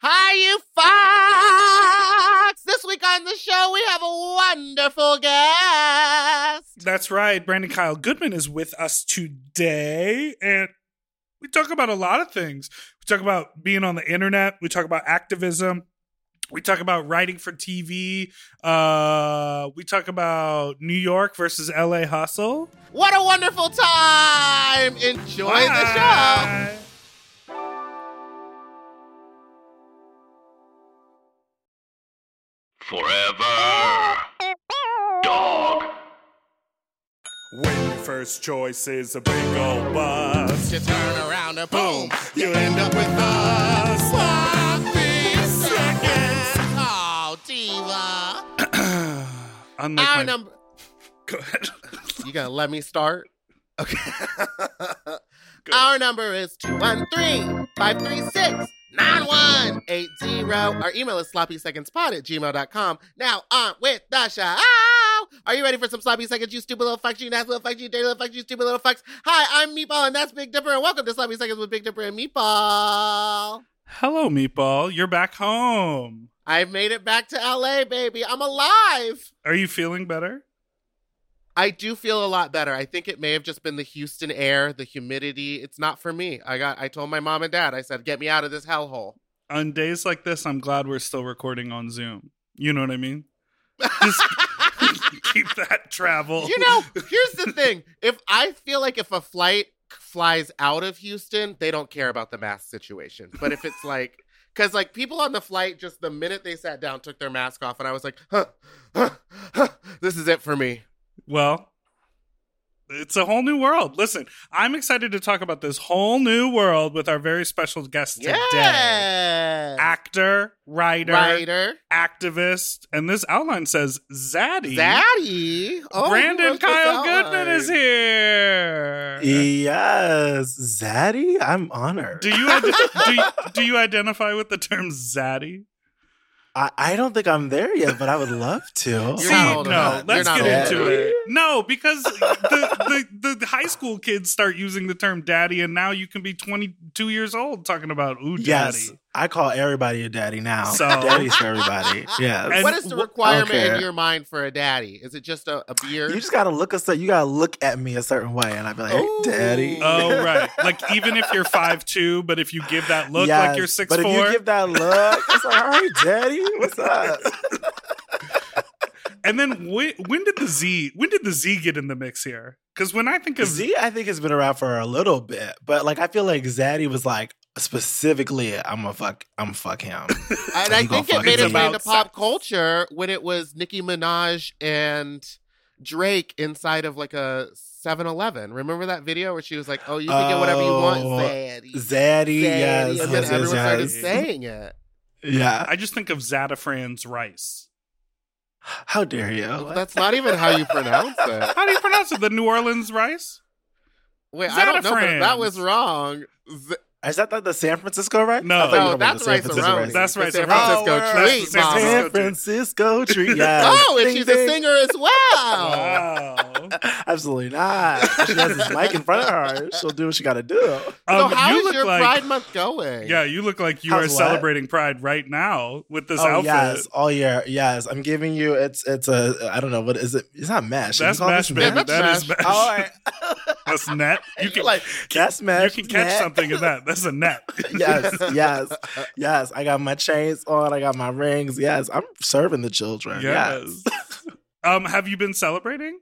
Hi, you fox! This week on the show, we have a wonderful guest. That's right. Brandon Kyle Goodman is with us today. And we talk about a lot of things. We talk about being on the internet, we talk about activism. We talk about writing for TV. Uh, we talk about New York versus LA hustle. What a wonderful time! Enjoy the show. Forever. Dog. When your first choice is a big old bus, You turn around and boom, you end up with a sloppy seconds. Oh, diva. unlike Our my, number. go ahead. You gonna let me start? Okay. Our number is 213-536-9180. Our email is sloppysecondspot at gmail.com. Now on with the show. Are you ready for some sloppy seconds, you stupid little fucks, you nasty little fucks, you dirty little fucks, you stupid little fucks? Hi, I'm Meatball, and that's Big Dipper, and welcome to Sloppy Seconds with Big Dipper and Meatball. Hello, Meatball. You're back home. I've made it back to LA, baby. I'm alive. Are you feeling better? I do feel a lot better. I think it may have just been the Houston air, the humidity. It's not for me. I got I told my mom and dad, I said, get me out of this hellhole. On days like this, I'm glad we're still recording on Zoom. You know what I mean? Just keep that travel. You know, here's the thing. If I feel like if a flight flies out of Houston, they don't care about the mask situation. But if it's like because like people on the flight, just the minute they sat down, took their mask off, and I was like, huh, huh, huh, this is it for me. Well, it's a whole new world. Listen, I'm excited to talk about this whole new world with our very special guest today. Actor, writer, Writer. activist, and this outline says Zaddy. Zaddy. Oh, Brandon Kyle? Goodman is here. Yes, Zaddy, I'm honored. Do you, ide- do you do you identify with the term Zaddy? I, I don't think I'm there yet, but I would love to. You're See, not old no, enough. let's You're not get old into enough. it. No, because the, the the high school kids start using the term daddy, and now you can be 22 years old talking about ooh daddy. yes, I call everybody a daddy now. So- Daddy's for everybody. Yes. And what is the wh- requirement in your mind for a daddy? Is it just a, a beard? you just gotta look us. You gotta look at me a certain way, and I'd be like, "Hey, Ooh. daddy." Oh right, like even if you're five two, but if you give that look Yes, like you're six But four, if you give that look, it's like, "All right, daddy, what's up?" and then when, when did the Z when did the Z get in the mix here? Because when I think of Z, I think has been around for a little bit, but like I feel like Zaddy was like specifically, I'm a fuck, I'm fuck him. and I think it made me. its way into pop culture when it was Nicki Minaj and Drake inside of like a 7-Eleven. Remember that video where she was like, "Oh, you can get whatever you want, Oh, Zaddy." Zaddy, yes, and then yes, everyone yes, started yes. saying it. Yeah. I just think of Zatarain's rice. How dare you? That's not even how you pronounce it. How do you pronounce it? The New Orleans rice? Wait, I don't know, that was wrong. Z- Is that the, the San Francisco rice? No. I thought you no, were talking about that's rice around. That's rice San. Francisco Oh, treat, San. Francisco San Francisco treat. Yeah. Oh, and she's a singer as well. Wow. Absolutely not. She has this mic in front of her. She'll do what she got to do. so Um, how you is look your like, Pride Month going? Yeah, you look like you How's are what? celebrating Pride right now with this oh outfit. yes, all year. Yes, I'm giving you. It's it's a. I don't know what is it. It's not mesh. That's You call mesh, this baby. Yeah, That that's is mesh. mesh. All right. That's net. You can like That's you can catch net. something in that. That's a net. yes, yes, yes. I got my chains on. I got my rings. Yes, I'm serving the children. Yes. Yes. um, have you been celebrating?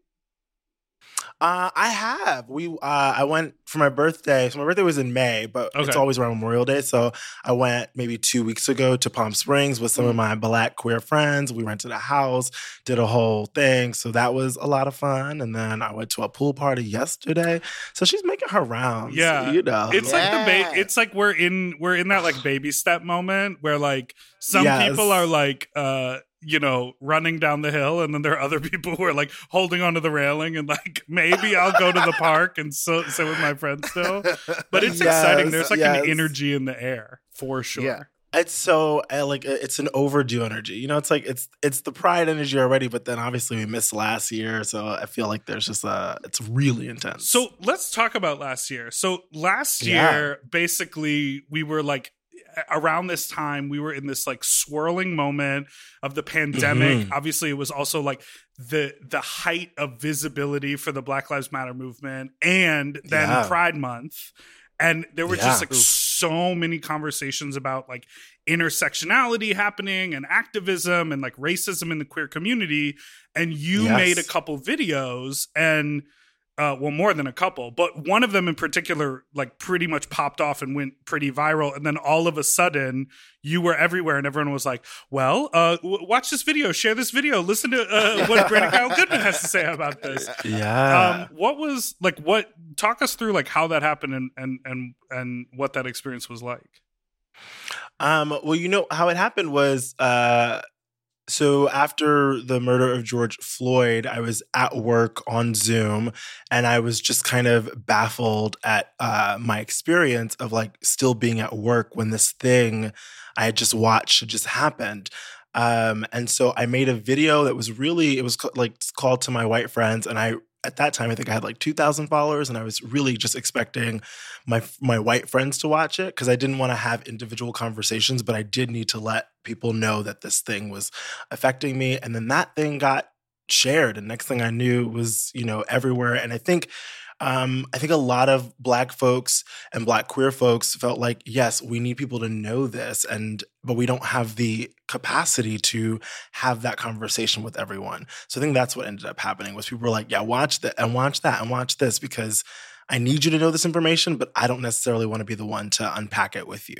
Uh, I have. We uh, I went for my birthday. So my birthday was in May, but it's always around Memorial Day. So I went maybe two weeks ago to Palm Springs with some of my black queer friends. We rented a house, did a whole thing. So that was a lot of fun. And then I went to a pool party yesterday. So she's making her rounds. Yeah. you know. It's like the Yeah. ba- it's like we're in we're in that like baby step moment where like some Yes. people are like uh you know, running down the hill, and then there are other people who are like holding onto the railing, and like maybe I'll go to the park and so sit with my friends still. But it's Yes, exciting. There's like yes. an energy in the air for sure. Yeah. It's so uh, like uh, it's an overdue energy. You know, it's like it's it's the pride energy already, but then obviously we missed last year, so I feel like there's just a it's really intense. So let's talk about last year. So last Yeah. year, basically, we were like around this time, we were in this like swirling moment of the pandemic. Mhm. Obviously, it was also like the the height of visibility for the Black Lives Matter movement, and then Yeah. Pride Month. And there were just Yeah. like so many conversations about like intersectionality happening and activism and like racism in the queer community. And you Yes. made a couple videos and uh, well, more than a couple, but one of them in particular, like pretty much popped off and went pretty viral. And then all of a sudden, you were everywhere, and everyone was like, "Well, uh, w- watch this video, share this video, listen to uh, what Brandon Kyle Goodman has to say about this." yeah. Um, what was like? What talk us through like how that happened and and and and what that experience was like? Um, well, you know how it happened was uh so after the murder of George Floyd, I was at work on Zoom and I was just kind of baffled at uh my experience of like still being at work when this thing I had just watched just happened. Um, and so I made a video that was really, it was like called to my white friends. And I, at that time, I think I had like 2,000 followers and I was really just expecting my, my white friends to watch it because I didn't want to have individual conversations, but I did need to let people know that this thing was affecting me. And then that thing got shared. And next thing I knew it was, you know, everywhere. And I think, um, I think a lot of black folks and black queer folks felt like, yes, we need people to know this, and but we don't have the capacity to have that conversation with everyone. So I think that's what ended up happening was people were like, yeah, watch that and watch that and watch this because I need you to know this information, but I don't necessarily want to be the one to unpack it with you.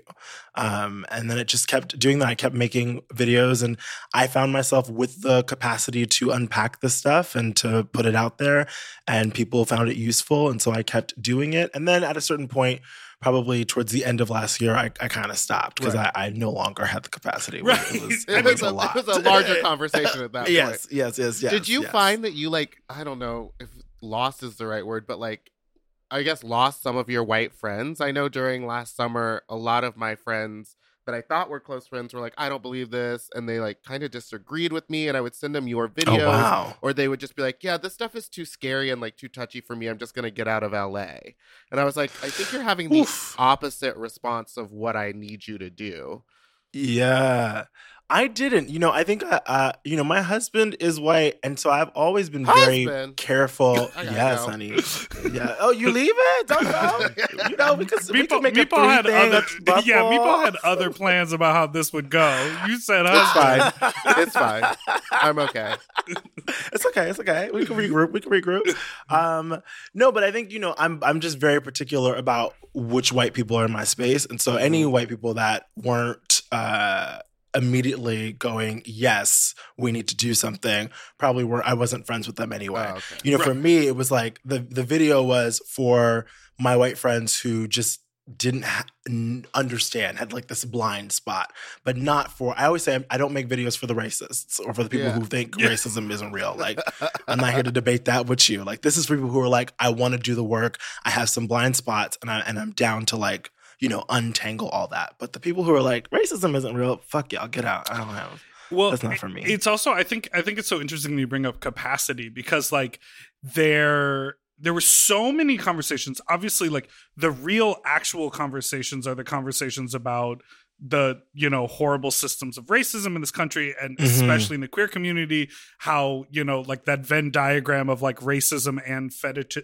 Um, and then it just kept doing that. I kept making videos, and I found myself with the capacity to unpack this stuff and to put it out there. And people found it useful. And so I kept doing it. And then at a certain point, probably towards the end of last year, I, I kind of stopped because Right. I, I no longer had the capacity. Right. It was, It, it was, a, it was a larger conversation at that point. yes, yes, yes, yes. Did you yes. find that you like I don't know if lost is the right word, but like I guess lost some of your white friends? I know during last summer a lot of my friends that I thought were close friends were like, I don't believe this, and they like kind of disagreed with me, and I would send them your oh, videos, Oh, wow. or they would just be like, Yeah, this stuff is too scary and like too touchy for me. I'm just gonna get out of LA. And I was like, I think you're having the Oof. opposite response of what I need you to do. Yeah. I didn't. You know, I think, uh, uh, you know, my husband is white. And so I've always been very careful. I yes, go. honey. Yeah. Oh, you leave it? Don't go. you know, because we can Meatball, make a had other, at Buffalo. yeah, Meatball had other plans about how this would go. You said, It's husband. fine. it's fine. I'm okay. it's okay. It's okay. We can regroup. We can regroup. Um, no, but I think you know I'm I'm just very particular about which white people are in my space, and so any Mm-hmm. white people that weren't uh, immediately going, yes, we need to do something, probably where I wasn't friends with them anyway. Oh, okay. You know, for me, it was like the the video was for my white friends who just didn't ha- understand, had like this blind spot, but not for. I always say I don't make videos for the racists or for the people Yeah. who think Yeah. racism isn't real. Like I'm not here to debate that with you. Like this is for people who are like, I want to do the work. I have some blind spots, and I and I'm down to like you know untangle all that. But the people who are like racism isn't real, fuck y'all, get out. I don't have. well That's not for me. it's also i think i think it's so interesting you bring up capacity because like there there were so many conversations obviously like the real actual conversations are the conversations about the you know horrible systems of racism in this country and Mhm. especially in the queer community how you know like that venn diagram of like racism and fetish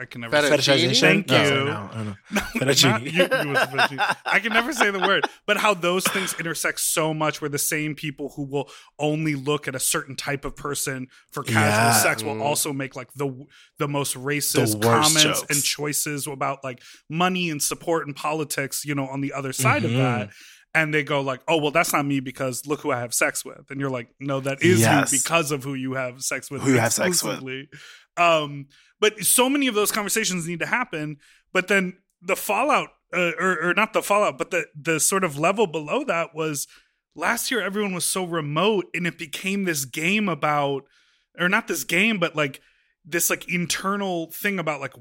i can never say Fetishization? Thank No, you. no, no, no. no, Fettuccine. you- you the fettuccine. I can never say the word, but how those things intersect so much where the same people who will only look at a certain type of person for casual Yeah. sex will Mhm. also make like the the most racist The comments jokes. and choices about like money and support and politics, you know, on the other side of Mhm. that. And they go like, "Oh, well, that's not me because look who I have sex with." And you're like, "No, that is Yes. you because of who you have sex with." Who you have sex with. Exclusively." Um, but so many of those conversations need to happen. But then the fallout, uh, or, or not the fallout, but the the sort of level below that was last year everyone was so remote and it became this game about or not this game but like this like internal thing about like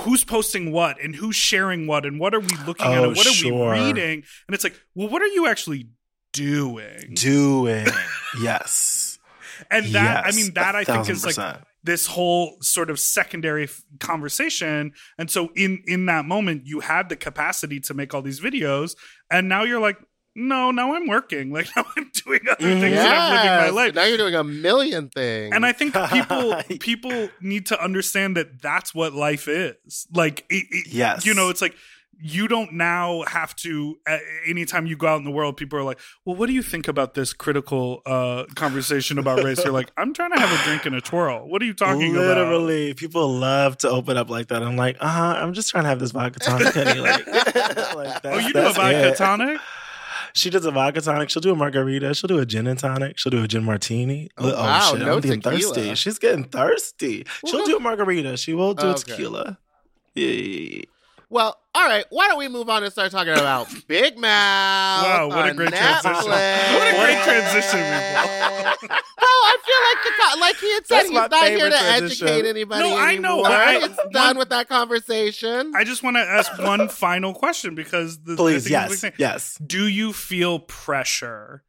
who's posting what and who's sharing what and what are we looking at Oh, and what are we reading and it's like well what are you actually doing Doing. yes. and that i mean that i think is like. This whole sort of secondary f- conversation and so in in that moment you had the capacity to make all these videos and now you're like no now i'm working like now i'm doing other Mhm. things and i'm living my life Now you're doing a million things. and I think people people need to understand that that's what life is. Like, it, it- Yes. you know, it's like you don't now have to. Uh, anytime you go out in the world, people are like, "Well, what do you think about this critical uh, conversation about race?" You're like, "I'm trying to have a drink and a twirl. What are you talking about?" Literally, people love to open up like that. I'm like, uh huh. I'm just trying to have this vodka tonic, honey. Like, like Oh, you do a that's vodka it. tonic? She does a vodka tonic. She'll do a margarita. She'll do a gin and tonic. She'll do a gin martini. Oh, wow, shit! no I'm getting tequila. thirsty. She's getting thirsty. She'll do a margarita. She will do a Okay. tequila. Yeah. well, all right. Why don't we move on and start talking about Big Mouth? Wow, what a on great transition. What a great transition we've well, oh, I feel like the co- like he had said, That's he's not here to transition. educate anybody. No, I know, anymore. but I- it's done with that conversation. I just want to ask one final question because the I Please, think it's a big yes, thing. yes. do you feel pressure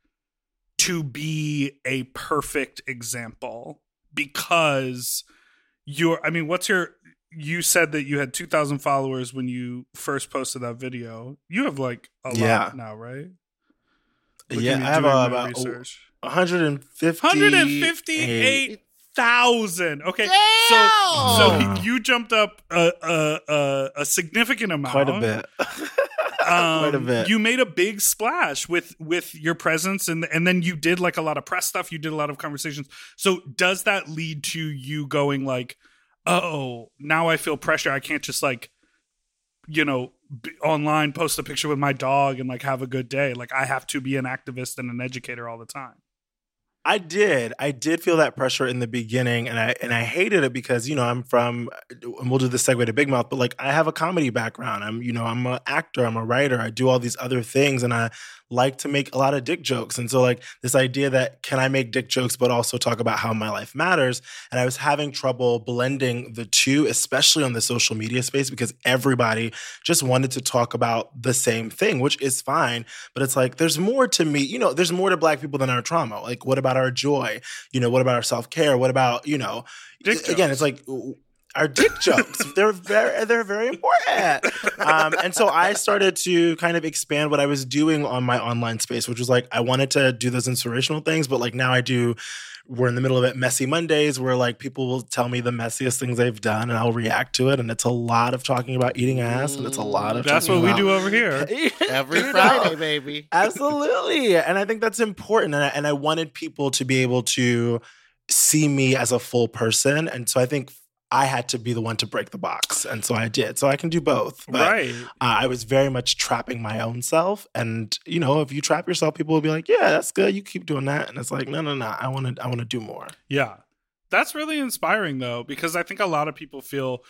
to be a perfect example because you're i mean what's your you said that you had 2000 followers when you first posted that video you have like a Yeah. lot now right Look at yeah, I have uh, about research. 150. 158,000 okay Damn! so so you jumped up a a, a, a significant amount Quite a bit. um, Quite a bit. You made a big splash with with your presence, and and then you did like a lot of press stuff. You did a lot of conversations. So does that lead to you going like, oh, now I feel pressure. I can't just like, you know, online post a picture with my dog and like have a good day. Like I have to be an activist and an educator all the time. I did. I did feel that pressure in the beginning, and I and I hated it because you know I'm from, and we'll do the segue to Big Mouth, but like I have a comedy background. I'm you know I'm an actor. I'm a writer. I do all these other things, and I like to make a lot of dick jokes. And so like this idea that can I make dick jokes but also talk about how my life matters? And I was having trouble blending the two, especially on the social media space, because everybody just wanted to talk about the same thing, which is fine. But it's like there's more to me. You know, there's more to Black people than our trauma. Like what about our joy? You know, what about our self care? What about you know? Dick again, jokes. it's like our dick jokes. They're very they're very important. Um, and so I started to kind of expand what I was doing on my online space, which was like I wanted to do those inspirational things, but like now I do. We're in the middle of it, messy Mondays, where like people will tell me the messiest things they've done, and I'll react to it. And it's a lot of talking about eating ass, and it's a lot of That's what talking we do over here. Every Friday, baby. Absolutely. And I think that's important. And I, and I wanted people to be able to see me as a full person. And so I think I had to be the one to break the box. And so I did. So I can do both. But right. uh, I was very much trapping my own self. And, you know, if you trap yourself, people will be like, yeah, that's good. You keep doing that. And it's like, no, no, no. I want to, I want to do more. Yeah. That's really inspiring though, because I think a lot of people feel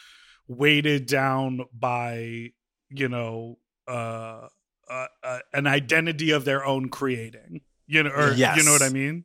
weighted down by, you know, uh, uh, uh an identity of their own creating. You know, or you know what I mean?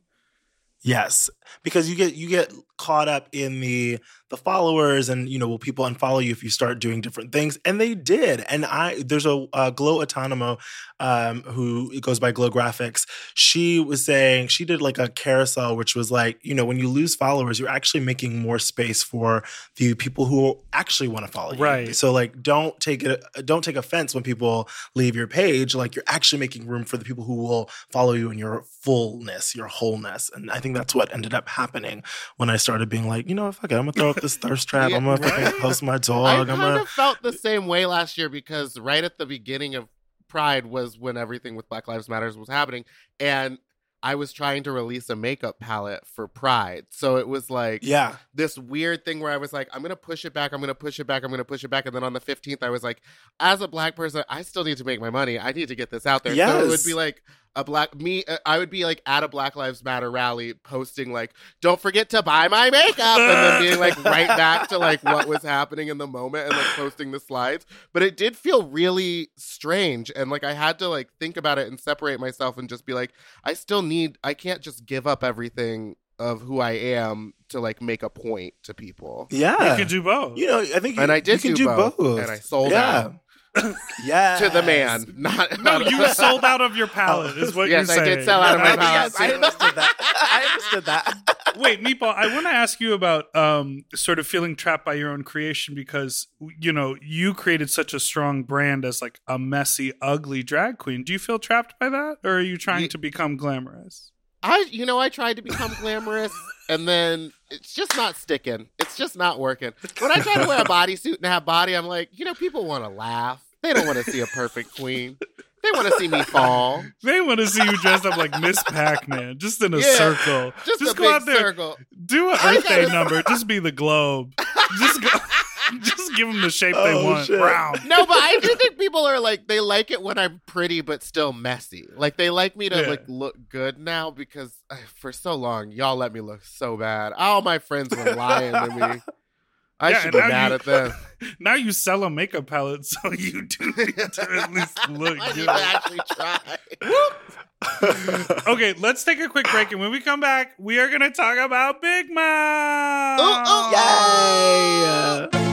Yes, because you get you get caught up in the the followers, and you know, will people unfollow you if you start doing different things? And they did. And I there's a, uh Glow Autonomo um, who goes by Glow Graphics. She was saying she did like a carousel, which was like you know, when you lose followers, you're actually making more space for the people who actually want to follow you. Right. So like, don't take it don't take offense when people leave your page. Like you're actually making room for the people who will follow you in your fullness, your wholeness. And I think that's what ended up happening when I started being like, you know, fuck it, I'm gonna throw this thirst trap. Yeah, I'm gonna fucking right. post my dog. I'm kind gonna of felt the same way last year because right at the beginning of Pride was when everything with Black Lives Matters was happening, and I was trying to release a makeup palette for Pride. So it was like Yeah. this weird thing where I was like, I'm gonna push it back, I'm gonna push it back, I'm gonna push it back, and then on the 15th, I was like, as a black person, I still need to make my money. I need to get this out there. So it would be like a black me uh, I would be like at a Black Lives Matter rally posting like don't forget to buy my makeup and then being like right back to like what was happening in the moment and like posting the slides but it did feel really strange and like I had to like think about it and separate myself and just be like I still need I can't just give up everything of who I am to like make a point to people. Yeah. You could do both. You know, I think you, And I did you can do do, both, both. and I sold yeah. out. Yeah. To the man, not no, you sold out of your palette, is what Yes, you're saying. Yes, I did sell out of my yes, palette. I understood that. I understood that. Wait, Meatball, I want to ask you about um, sort of feeling trapped by your own creation because, you know, you created such a strong brand as like a messy, ugly drag queen. Do you feel trapped by that? Or are you trying Ye- to become glamorous? I, you know, I tried to become glamorous, and then it's just not sticking. It's just not working. When I try to wear a bodysuit and have body, I'm like, you know, people want to laugh. They don't want to see a perfect queen. They want to see me fall. They want to see you dressed up like Miss Pac Man, just in a Yeah, circle. Just, Just a go big out there, circle. do an Earth Day number, just be the globe. Just go, just give them the shape they Oh, want. shit. Round. No, but I do think people are like they like it when I'm pretty but still messy. Like they like me to Yeah. like look good now because uh, for so long y'all let me look so bad. All my friends were lying to me. I Yeah, should and be mad you- at them. Now you sell a makeup palette, so you do need to at least look I need good. to actually try. Okay, let's take a quick break, and when we come back, we are going to talk about Big Mouth. Ooh, ooh. Yay!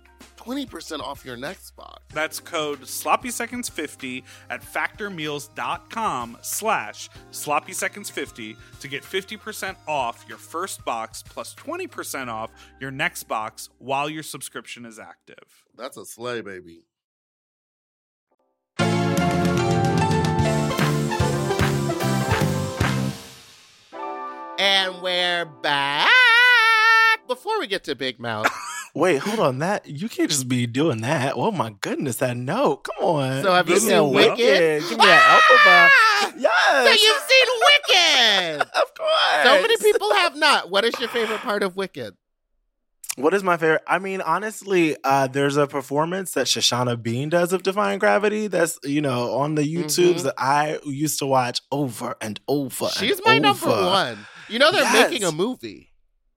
20% off your next box. That's code sloppyseconds50 at factormeals.com slash sloppyseconds50 to get 50% off your first box plus 20% off your next box while your subscription is active. That's a sleigh, baby. And we're back. Before we get to Big Mouth, Wait, hold on. That you can't just be doing that. Oh my goodness, that note. Come on. So have you seen a Wicked? Give me that alpha. Ah! Yes. so you've seen Wicked. of course. So many people have not. What is your favorite part of Wicked? What is my favorite? I mean, honestly, uh, there's a performance that Shoshana Bean does of Defying Gravity. That's you know on the YouTubes Mhm. that I used to watch over and over. She's and my number one. You know they're Yes. making a movie.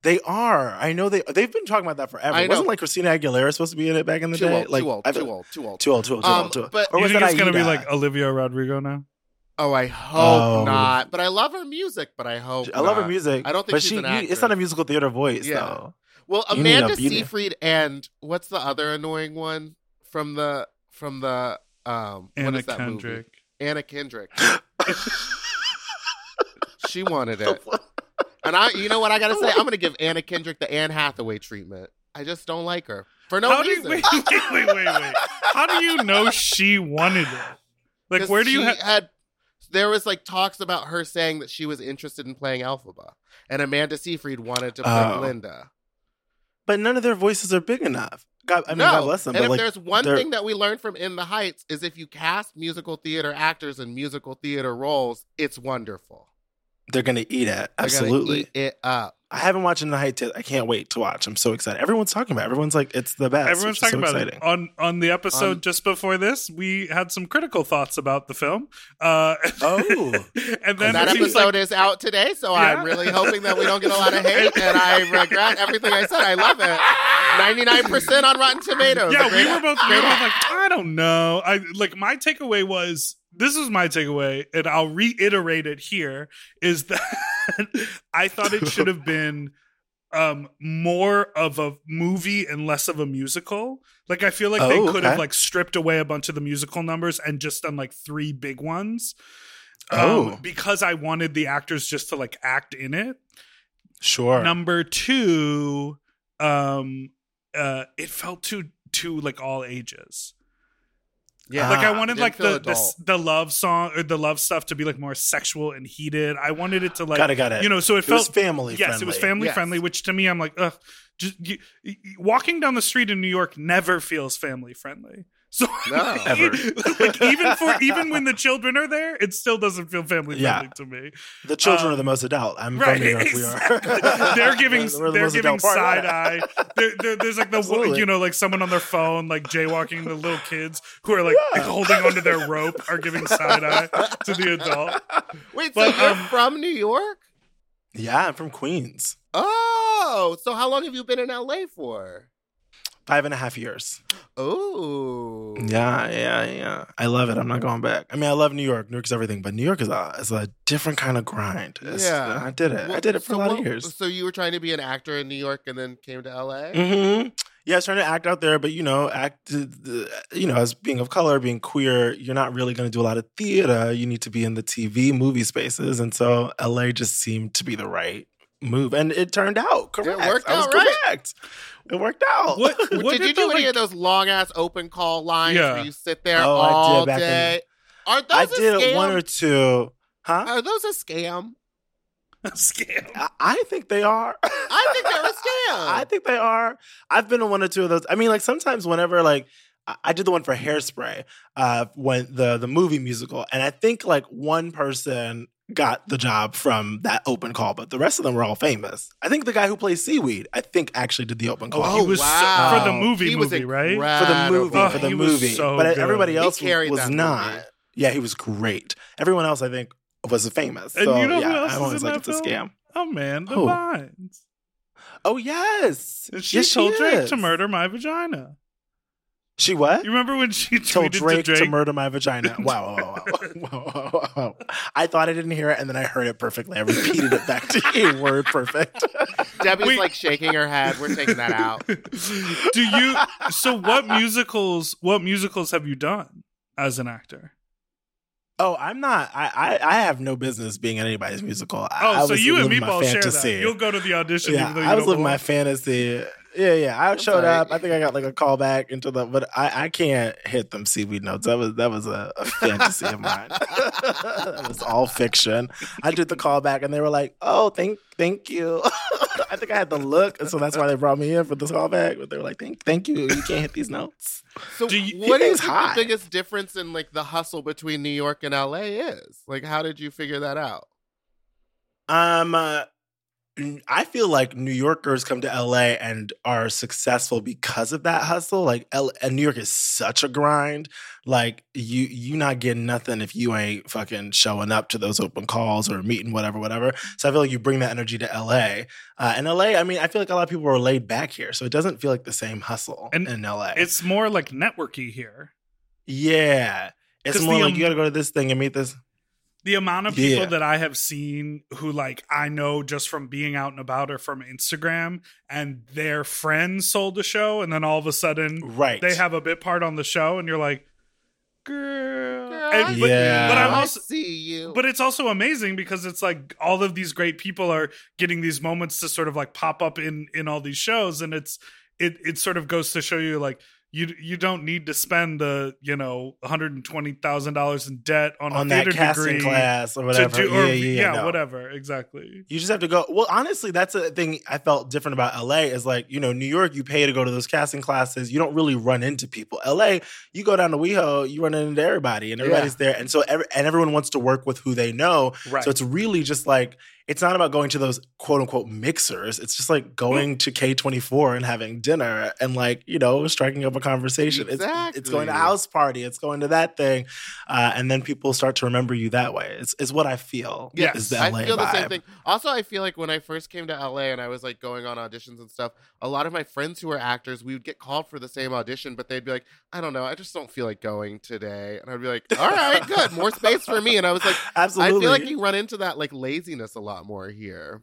They are. I know they. They've been talking about that forever. I know. Wasn't like Christina Aguilera supposed to be in it back in the Too day? old, like too old, I've- too old, too old. Too old. Too old. Too Um, old. Too old. but- or You was think that it's gonna be Aida? like Olivia Rodrigo now? Oh, I hope Oh. not. But I love her music. But I hope I love her not. music. I don't think but she's she. an you- actress. It's not a musical theater voice Yeah. though. Well, You need a Amanda beauty. Seyfried and what's the other annoying one from the from the um what Anna is that movie? Kendrick. Anna Kendrick. she wanted it. And I you know what I gotta say? I'm gonna give Anna Kendrick the Anne Hathaway treatment. I just don't like her. For no How do you, reason. wait, wait, wait, wait, wait. How do you know she wanted it? Like, where do you she have? had there was like talks about her saying that she was interested in playing Elphaba. And Amanda Seyfried wanted to play Oh. Glinda. But none of their voices are big enough. God, I mean, no. God bless them. and but if like, there's one they're- thing that we learned from In the Heights is if you cast musical theater actors in musical theater roles, it's wonderful. They're gonna eat it. Absolutely. eat it up. I haven't watched In the Heights yet. I can't wait to watch. I'm so excited. Everyone's talking about. it. Everyone's like, it's the best. Everyone's talking so about exciting. it on on the episode On- just before this. We had some critical thoughts about the film. Uh, Oh. and then that episode like- is out today, so Yeah. I'm really hoping that we don't get a lot of hate, and I regret everything I said. I love it. 99% on Rotten Tomatoes. yeah, we were both, we great were both like, I don't know. I like my takeaway was this is my takeaway, and I'll reiterate it here: is that I thought it should have been um more of a movie and less of a musical. Like I feel like they Oh, could have like stripped away a bunch of the musical numbers and just done like three big ones. Oh. Um, because I wanted the actors just to like act in it. Sure. Number two, um, uh, it felt too too like all ages. Yeah, Like I Ah, wanted didn't like the, the the love song or the love stuff to be like more sexual and heated. I wanted it to like got it. Got it. you know, so it it was felt family. yes, it was family Yes. friendly. Which to me, I'm like, ugh, just you, you- walking down the street in New York never feels family friendly. So No. Ever. like even for even when the children are there, it still doesn't feel family Yeah. friendly to me. The children Um, are the most adult. I'm Right, from New York. We exactly. are. they're giving the they're giving adult part. side eye. There, there, there's like the Absolutely. you know like someone on their phone like jaywalking the little kids who are like Yeah. holding onto their rope are giving side eye to the adult. Wait, But, so you're um, from New York? Yeah, I'm from Queens. Oh, so how long have you been in LA for? Five and a half years. Oh, Yeah, yeah, yeah. I love it. I'm not going back. I mean, I love New York. New York is everything, but New York is a is a different kind of grind. It's- Yeah. I did it. I did it for so a lot what- of years. So you were trying to be an actor in New York and then came to LA? hmm Yeah, I was trying to act out there, but you know, act. You know, as being of color, being queer, you're not really going to do a lot of theater. You need to be in the TV, movie spaces, and so LA just seemed to be the right move, and it turned out correct. worked I was out right. correct. It worked out. What, Did what you do the, any like, of those long ass open call lines Yeah. where you sit there Oh, I did all back in- day? Are those I a did scam? one or two. Huh? Are those a scam? scam? I, I think they are. I think they're a scam. I think they are. I've been to one or two of those. I mean, like sometimes whenever like I- I did the one for Hairspray, uh, when the the movie musical, and I think like one person got the job from that open call, but the rest of them were all famous. I think the guy who plays Seaweed, I think actually did the open call. Oh, he was so- for the movie He was movie, right? for the movie, Oh, for the movie. so but good. everybody else carried was not. movie. Yeah, he was great. Everyone else, I think, was famous. And so you know yeah, who else I'm is always in like that it's a film? scam. Oh man, the vines. Oh yes, And she yes, told Drake is. to murder my vagina. She what? You remember when she told Drake, to Drake? to murder my vagina. Wow, wow, wow, wow, wow, wow, wow. I thought I didn't hear it, and then I heard it perfectly. I repeated it back to you, word perfect. Debbie's Wait. like shaking her head. We're taking that out. Do you? So what musicals? What musicals have you done as an actor? Oh, I'm not. I, I, I have no business being in anybody's musical. I, Oh, I so was you and living my Meatball share that. You'll go to the audition. yeah, even though you I was don't living my fantasy. Yeah, yeah. I That's showed all right. up. I think I got like a call back into the, but I, I can't hit them seaweed notes. That was that was a, a fantasy of mine. that was all fiction. I did the call back, and they were like, "Oh, thank thank you." I think I had the look, and so that's why they brought me in for this call back. But they were like, "Thank thank you. You can't hit these notes." So Do you- what do you He's think hot. the biggest difference in like the hustle between New York and LA is? Like how did you figure that out? Um, uh, I feel like New Yorkers come to LA and are successful because of that hustle. Like L- and New York is such a grind. Like you you not getting nothing if you ain't fucking showing up to those open calls or meeting whatever whatever. So I feel like you bring that energy to LA. Uh, and LA, I mean, I feel like a lot of people are laid back here, so it doesn't feel like the same hustle And in LA. It's more like networky here. yeah, It's more the, like um, you got to go to this thing and meet this. The amount of people Yeah. that I have seen who like I know just from being out and about or from Instagram and their friends sold the show and then all of a sudden Right. they have a bit part on the show and you're like, girl. Girl, And- I but, Yeah. but I'm I also see you. but it's also amazing because it's like all of these great people are getting these moments to sort of like pop up in in all these shows and it's it it sort of goes to show you like you you don't need to spend the you know one hundred and twenty thousand dollars in debt on, on a that theater casting degree class or whatever. do or yeah, yeah, yeah, no. whatever exactly You just have to go. Well, honestly, that's a thing I felt different about LA is like, you know, New York, you pay to go to those casting classes. You don't really run into people. LA, you go down to WeHo, you run into everybody and everybody's there. And so, every, and everyone wants to work with who they know. right So it's really just like, it's not about going to those quote unquote mixers. It's just like going to K24 and having dinner and like, you know, striking up a conversation. It's, it's going to Exactly. house party. It's going to that thing. Uh, and then people start to remember you that way. It's, it's what I feel. Yes. I feel the same thing. Also, I feel like when I first came to LA and I was like going on auditions and stuff, a lot of my friends who were actors, we would get called for the same audition, but they'd be like, I don't know, I just don't feel like going today. And I'd be like, all right, good, more space for me. And I was like, Absolutely. I feel like you run into that like laziness a lot more here.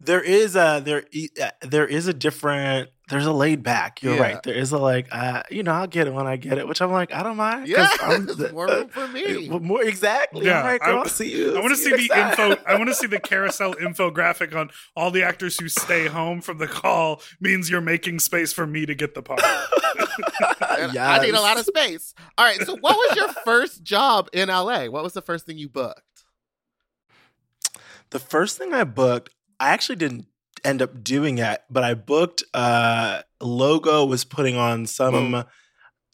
there is a there uh, there is a different there's a laid back. You're Yeah. right. There is a like uh, you know I'll get it when I get it, which I'm like I don't mind. Yeah, I'm more room for me. Well, more exactly. Yeah, All right, I- girl. I'll see you. I want to see you the next info. I want to see the carousel infographic on all the actors who stay home from the call means you're making space for me to get the part. And I need a lot of space. All right, so what was your first job in LA? What was the first thing you booked? The first thing I booked, I actually didn't end up doing it, but I booked. uh Logo was putting on some.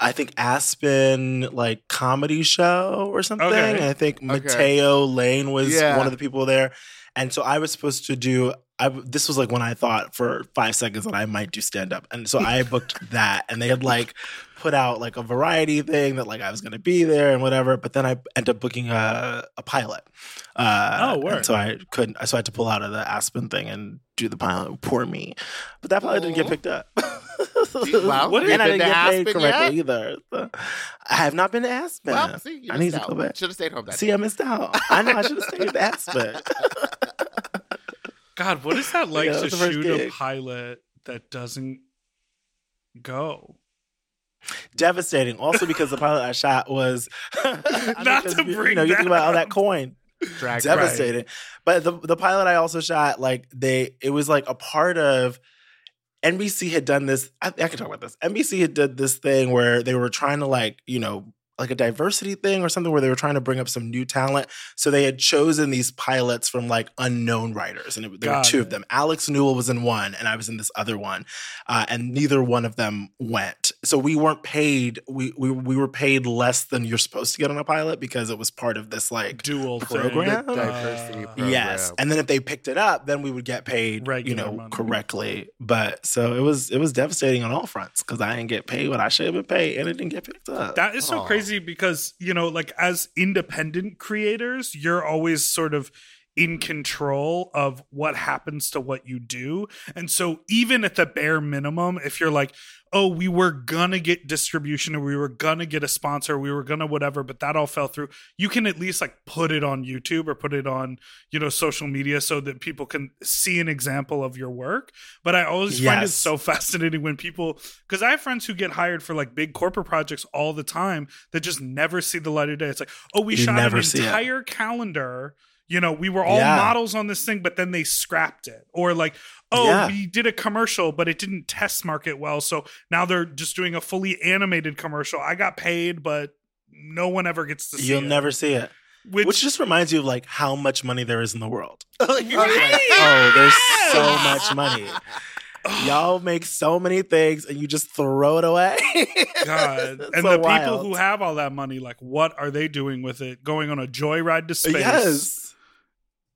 I think Aspen like comedy show or something. Okay. I think Matteo Lane was Yeah. one of the people there. And so I was supposed to do I this was like when I thought for 5 seconds that I might do stand up. And so I booked that and they had like put out like a variety thing that like I was going to be there and whatever, but then I end up booking a a pilot. Uh Oh, word. so I couldn't so I had to pull out of the Aspen thing and do the pilot. Poor me. But that pilot didn't get picked up. Wow, What have and I been didn't to get paid Aspen correctly yet? either. So, I have not been to Aspen. Well, see, you I need missed to go back. Should have stayed home that See, day. I missed out. I know I should have stayed at Aspen. God, what is that like Yeah, to was the shoot a pilot that doesn't go? Devastating. Also because the pilot I shot was not mean, to you- bring you know, you think about all that that coin. Drag devastating. But the the pilot I also shot, like they, it was like a part of NBC had done this. I, I can talk about this. NBC had did this thing where they were trying to like you know like a diversity thing or something where they were trying to bring up some new talent. So they had chosen these pilots from like unknown writers, and it, there were two it. of them. Alex Newell was in one, and I was in this other one, uh, and neither one of them went. So we weren't paid. We we we were paid less than you're supposed to get on a pilot because it was part of this like Dual Program? thing. Diversity Uh, program. Yes, and then if they picked it up, then we would get paid, Regular you know, money. correctly. But so it was it was devastating on all fronts because I didn't get paid what I should have been paid, and it didn't get picked up. That is so Aw. crazy because, you know, like as independent creators, you're always sort of in control of what happens to what you do. And so even at the bare minimum, if you're like, oh, we were gonna get distribution or we were gonna get a sponsor, we were gonna whatever, but that all fell through, you can at least like put it on YouTube or put it on, you know, social media so that people can see an example of your work. But I always find it so fascinating when people because I have friends who get hired for like big corporate projects all the time that just never see the light of day. It's like, oh, we You shot an see it. entire calendar. You know, we were all Yeah. models on this thing, but then they scrapped it. Or like, oh, Yeah. we did a commercial, but it didn't test market well. So now they're just doing a fully animated commercial. I got paid, but no one ever gets to see it. You'll never see it, Which, which, just reminds you of like how much money there is in the world. Like, Right. like, oh, there's so much money. Y'all make so many things and you just throw it away. God. And so the people who have all that money, like, what are they doing with it? Going on a joyride to space? Yes.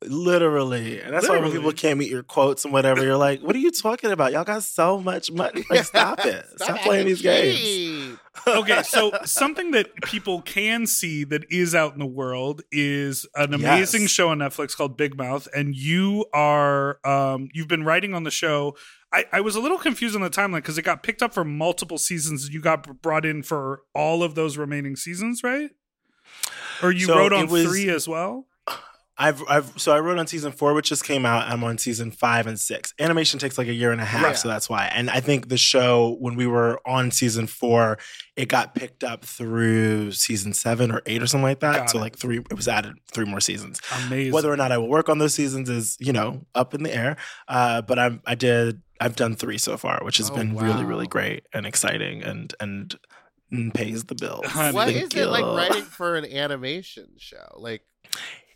Literally. And that's why when people can't meet your quotes and whatever, you're like, what are you talking about? Y'all got so much money. Like, stop it. Stop, playing acting these games. okay, so something that people can see that is out in the world is an amazing Yes. show on Netflix called Big Mouth, and you are um, you've been writing on the show. I, I was a little confused on the timeline because it got picked up for multiple seasons. You got brought in for all of those remaining seasons, right? Or you So wrote on was- three as well. I've, I've, so I wrote on season four, which just came out. I'm on season five and six. Animation takes like a year and a half, Right. so that's why. And I think the show, when we were on season four, it got picked up through season seven or eight or something like that. Got so it. like three, it was added three more seasons. Amazing. Whether or not I will work on those seasons is, you know, up in the air. Uh, but I'm, I did, I've done three so far, which has Oh, been really, really great and exciting and and mm, pays the bills. Honey. What Thank is it like writing for an animation show? Like,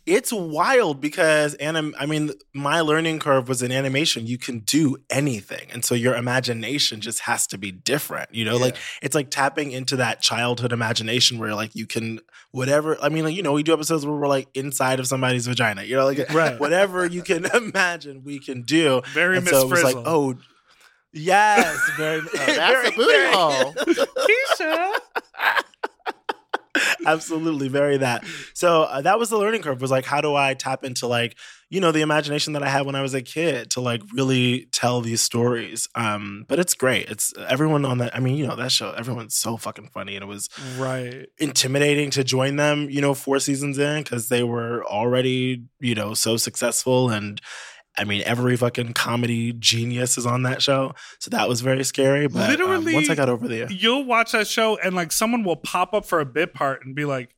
It's wild because anim- I mean, my learning curve was in animation. You can do anything. And so your imagination just has to be different. You know, like it's like tapping into that childhood imagination where like you can whatever I mean, like, you know, we do episodes where we're like inside of somebody's vagina. You know, like Right. whatever you can imagine we can do. Very and Miss so it was Frizzle. like, oh yes, very oh, that's a booty hole. Keisha. absolutely very that. So uh, that was the learning curve was like how do i tap into like you know the imagination that i had when i was a kid to like really tell these stories. Um but it's great. It's everyone on that i mean you know that show everyone's so fucking funny and it was Right. intimidating to join them you know four seasons in because they were already you know so successful and I mean, every fucking comedy genius is on that show, so that was very scary. But um, Literally, once I got over there, You'll watch that show and like someone will pop up for a bit part and be like,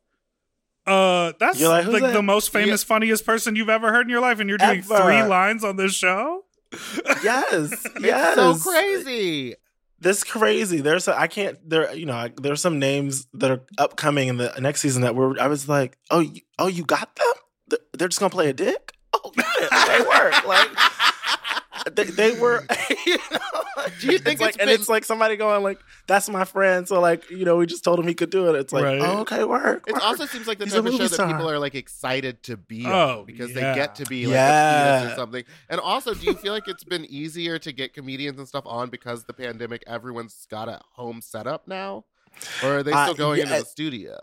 uh, that's You're like, like, that?" the most famous, funniest person you've ever heard in your life, and you're doing Ever. three lines on this show. yes, yes, So crazy. This crazy. There's a, I can't there you know there's some names that are upcoming in the next season that were I was like oh you, oh you got them they're just gonna play a dick oh they work like they, they were you know Do you think it's like it's and it's like somebody going like that's my friend so like you know we just told him he could do it it's like Right. oh okay work, It also seems like the He's type a of show movie that people are like excited to be Oh, on because yeah. they get to be like a Yeah. penis or something. And also, do you feel like it's been easier to get comedians and stuff on because the pandemic? Everyone's got a home setup now, or are they Uh, still going into the studio?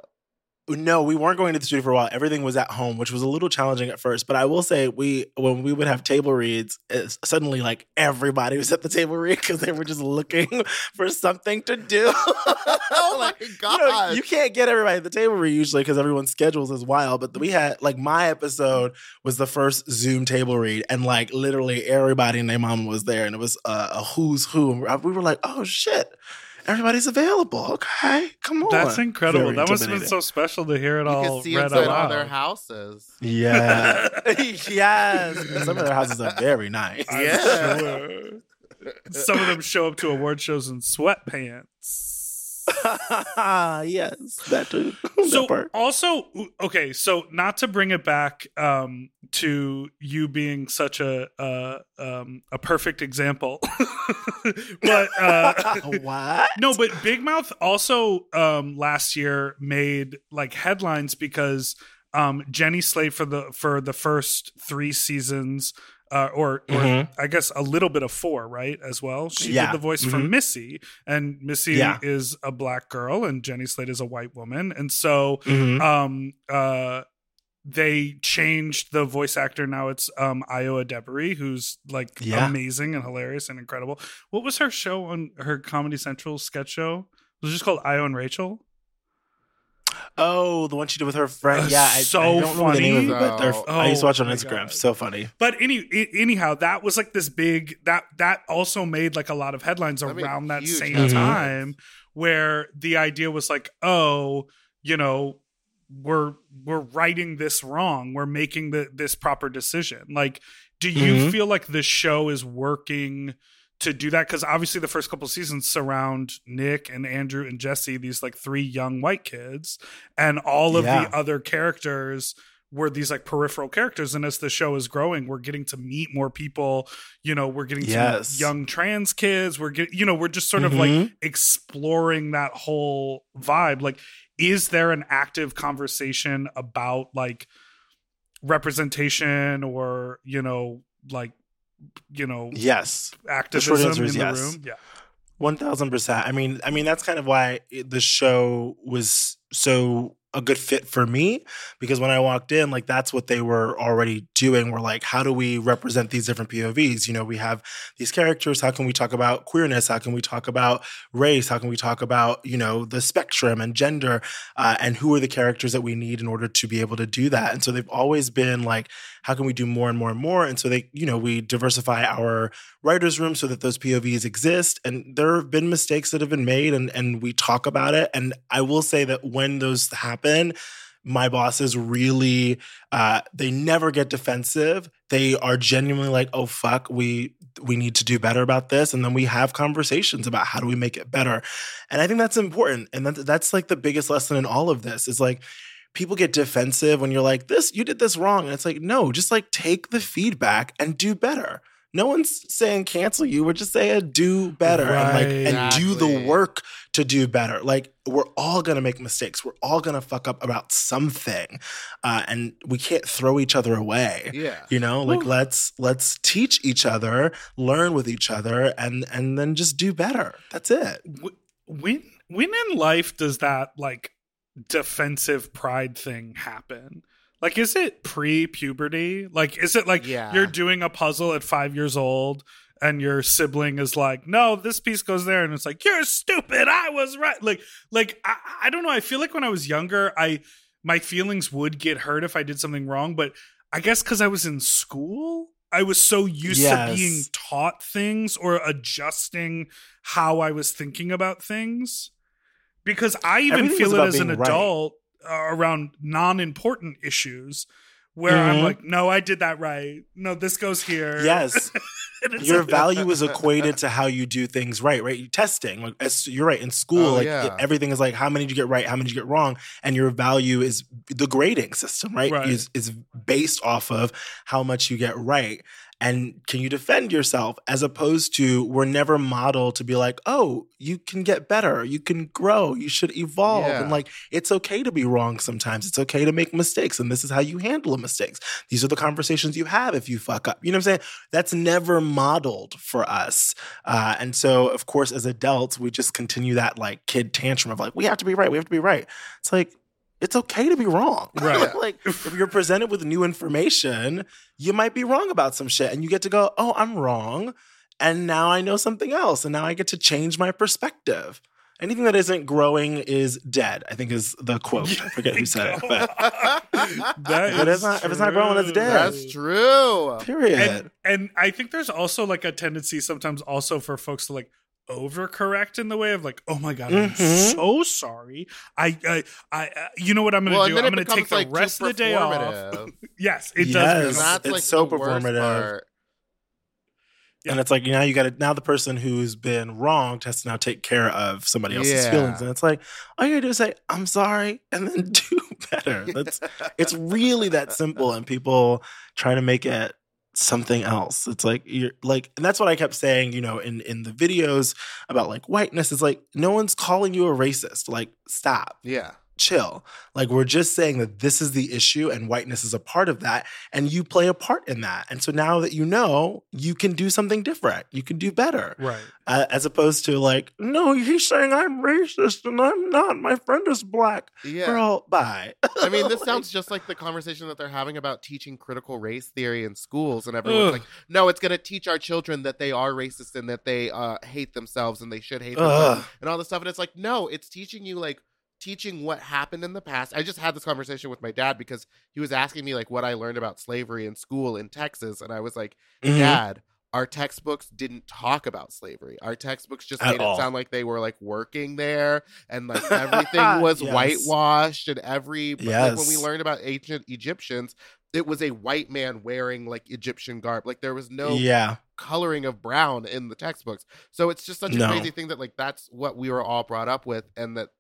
No, we weren't going to the studio for a while. Everything was at home, which was a little challenging at first. But I will say, we when we would have table reads, suddenly like everybody was at the table read because they were just looking for something to do. Oh Like, my you, god! know, you can't get everybody at the table read usually because everyone's schedules is wild. But we had like my episode was the first Zoom table read, and like literally everybody and their mama was there, and it was uh, a who's who. We were like, oh shit. Everybody's available. Okay, come on. That's incredible. Very that must have been so special to hear it you all can see read inside all aloud. their houses. Yeah. yes. Some of their houses are very nice. I'm Yeah. sure. Some of them show up to award shows in sweatpants. yes, that too. so that also okay so not to bring it back um to you being such a uh, um a perfect example but uh what? no but big mouth also um last year made like headlines because um jenny slate for the for the first three seasons uh, or, or Mhm. I guess a little bit of four, right? As well. She Yeah. did the voice for Mhm. Missy, and Missy Yeah. is a black girl, and Jenny Slate is a white woman, and so Mhm. um uh they changed the voice actor now it's um Ayo Edebiri who's like Yeah. amazing and hilarious and incredible what was her show on her comedy central sketch show it was just called Ayo and rachel Oh, the one she did with her friend. Yeah, I, so I don't know the name of it, but they're, funny. I used to watch it Oh on Instagram. God. So funny. but any anyhow that was like this big that that also made like a lot of headlines That around that same headlines. time where the idea was like oh you know we're we're writing this wrong we're making the this proper decision like do you Mhm. feel like the show is working to do that because obviously the first couple seasons surround nick and andrew and jessi these like three young white kids and all of Yeah. the other characters were these like peripheral characters and as the show is growing we're getting to meet more people you know we're getting to Yes. meet young trans kids we're getting you know we're just sort of like Mhm. exploring that whole vibe like is there an active conversation about like representation or you know like you know Yes. activism in the yes. room yeah One thousand percent. I mean, I mean that's kind of why the show was so a good fit for me because when I walked in, like that's what they were already doing. We're like, how do we represent these different POVs? You know, we have these characters. How can we talk about queerness? How can we talk about race? How can we talk about you know the spectrum and gender? Uh, and who are the characters that we need in order to be able to do that? And so they've always been like, how can we do more and more and more? And so they, you know, we diversify our writers' room so that those POVs exist. And there have been mistakes that have been made, and and we talk about it. And I will say that when those happen, my bosses really uh, they never get defensive. They are genuinely like, oh fuck, we we need to do better about this, and then we have conversations about how do we make it better. And I think that's important, and that, that's like the biggest lesson in all of this is like people get defensive when you're like this you did this wrong. And it's like no just like take the feedback and do better. No one's saying cancel you we're just saying do better and like Right. and do the work to do better. Like we're all gonna make mistakes. We're all gonna fuck up about something uh, and we can't throw each other away. Yeah. you know like Well- let's let's teach each other learn with each other and and then just do better. That's it. When when in life does that like defensive pride thing happen like is it pre-puberty like is it like Yeah. you're doing a puzzle at five years old and your sibling is like no this piece goes there and it's like you're stupid i was right like like i, I don't know i feel like when i was younger i my feelings would get hurt if i did something wrong but i guess because i was in school i was so used Yes. to being taught things or adjusting how I was thinking about things. Because I even feel it as an being right. adult uh, around non important issues where I'm Mhm. like, no, I did that right. No, this goes here. yes your like- value is equated to how you do things right, right? You testing, like as you're right in school, Oh, like yeah. everything is like how many did you get right, how many did you get wrong, and your value is the grading system, right? Right. Is is based off of how much you get right. And can you defend yourself as opposed to we're never modeled to be like, oh, you can get better, you can grow, you should evolve. Yeah. And like, it's okay to be wrong sometimes. It's okay to make mistakes. And this is how you handle mistakes. These are the conversations you have if you fuck up. You know what I'm saying? That's never modeled for us. Uh, and so, of course, as adults, we just continue that like kid tantrum of like, we have to be right, we have to be right. It's like, it's okay to be wrong. Right. like if you're presented with new information, you might be wrong about some shit. And you get to go, oh, I'm wrong. And now I know something else. And now I get to change my perspective. Anything that isn't growing is dead, I think is the quote. I forget who said it. But That If it's not- if it's not growing, it's dead. That's true. period. and and I think there's also like a tendency sometimes also for folks to like overcorrect in the way of like, oh my god, I'm Mhm. so sorry. I, I, I, uh, you know what I'm gonna well, do? I'm gonna take the like rest of the day off. Yes, it Yes. does. And It's- that's it's like so the performative. part. And it's like now you got to now the person who's been wronged has to now take care of somebody else's Yeah. feelings, and it's like all you gotta do is say I'm sorry and then do better. That's it's really that simple, and people try to make it something else. It's like you're like, and that's what I kept saying, you know, in in the videos about like whiteness. It's like no one's calling you a racist. Like stop, yeah. Chill. Like we're just saying that this is the issue and whiteness is a part of that and you play a part in that. And so now that you know, you can do something different. You can do better. Right. Uh, as opposed to like, no, he's saying I'm racist and I'm not. My friend is black. Yeah. Girl, bye. I mean, this Like, sounds just like the conversation that they're having about teaching critical race theory in schools, and everyone's Ugh. like, "No, it's going to teach our children that they are racist and that they uh, hate themselves and they should hate themselves Ugh. and all this stuff." And it's like, no, it's teaching you like teaching what happened in the past. I just had this conversation with my dad because he was asking me like what I learned about slavery in school in Texas, and I was like, Mhm. Dad. Our textbooks didn't talk about slavery. Our textbooks just At made all. it sound like they were like working there and like everything was Yes. whitewashed and every like, when we learned about ancient Egyptians, it was a white man wearing like Egyptian garb. Like there was no Yeah. coloring of brown in the textbooks. So it's just such a No. crazy thing that like that's what we were all brought up with and that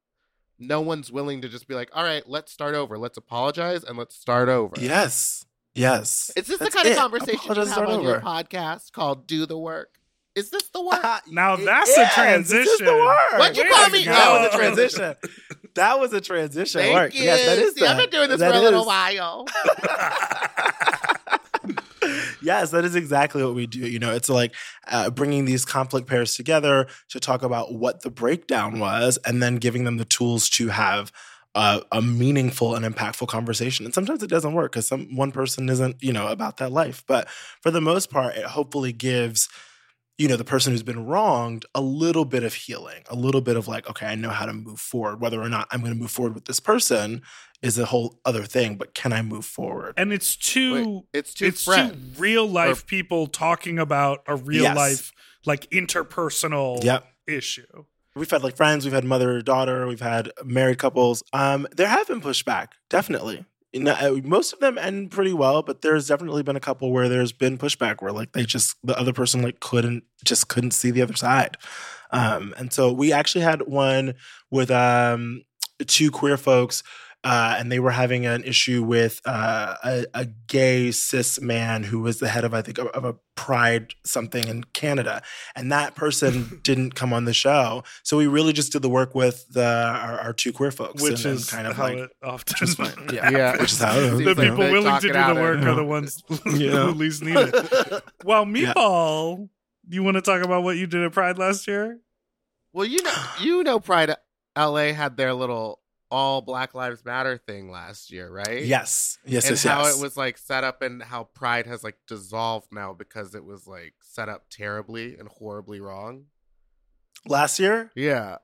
no one's willing to just be like, all right, let's start over. Let's apologize and let's start over. Yes. Yes. Is this That's the kind of it. conversation you Apologize, have start on your podcast called Do the Work? Is this the work? Now It that's a is. This is the transition. word. What'd you Wait call me? minute. That That was was a a transition. that was a transition. Thank Work. you. Yes, that is See, I've been doing this That for a little is. while. yes, that is exactly what we do. You know, it's like uh, bringing these conflict pairs together to talk about what the breakdown was, and then giving them the tools to have a, a meaningful and impactful conversation. And sometimes it doesn't work because some one person isn't, you know, about that life. But for the most part, it hopefully gives you know the person who's been wronged a little bit of healing a little bit of like okay i know how to move forward whether or not i'm going to move forward with this person is a whole other thing but can i move forward and it's two Wait, it's two it's friends. two real life people talking about a real Yes. life like interpersonal Yep. issue. We've had like friends, we've had mother daughter, we've had married couples. Um, there have been pushback, definitely. You know, uh, most of them end pretty well, but there's definitely been a couple where there's been pushback where like they just the other person like couldn't just couldn't see the other side. Um, and so we actually had one with um two queer folks uh, and they were having an issue with uh, a, a gay cis man who was the head of, I think, of, of a pride something in Canada, and that person didn't come on the show. So we really just did the work with the our, our two queer folks, Which and, is and kind of how like it often just fine. Yeah, Yeah. which is how it is. the people they willing to do the of- work are the ones Yeah. who least need it. Well, Meatball, you want to talk about what you did at Pride last year? Well, you know, you know, Pride LA had their little all Black Lives Matter thing last year, right? Yes, yes, and yes, how yes. it was like set up and how Pride has like dissolved now because it was like set up terribly and horribly wrong. Last year, Yeah.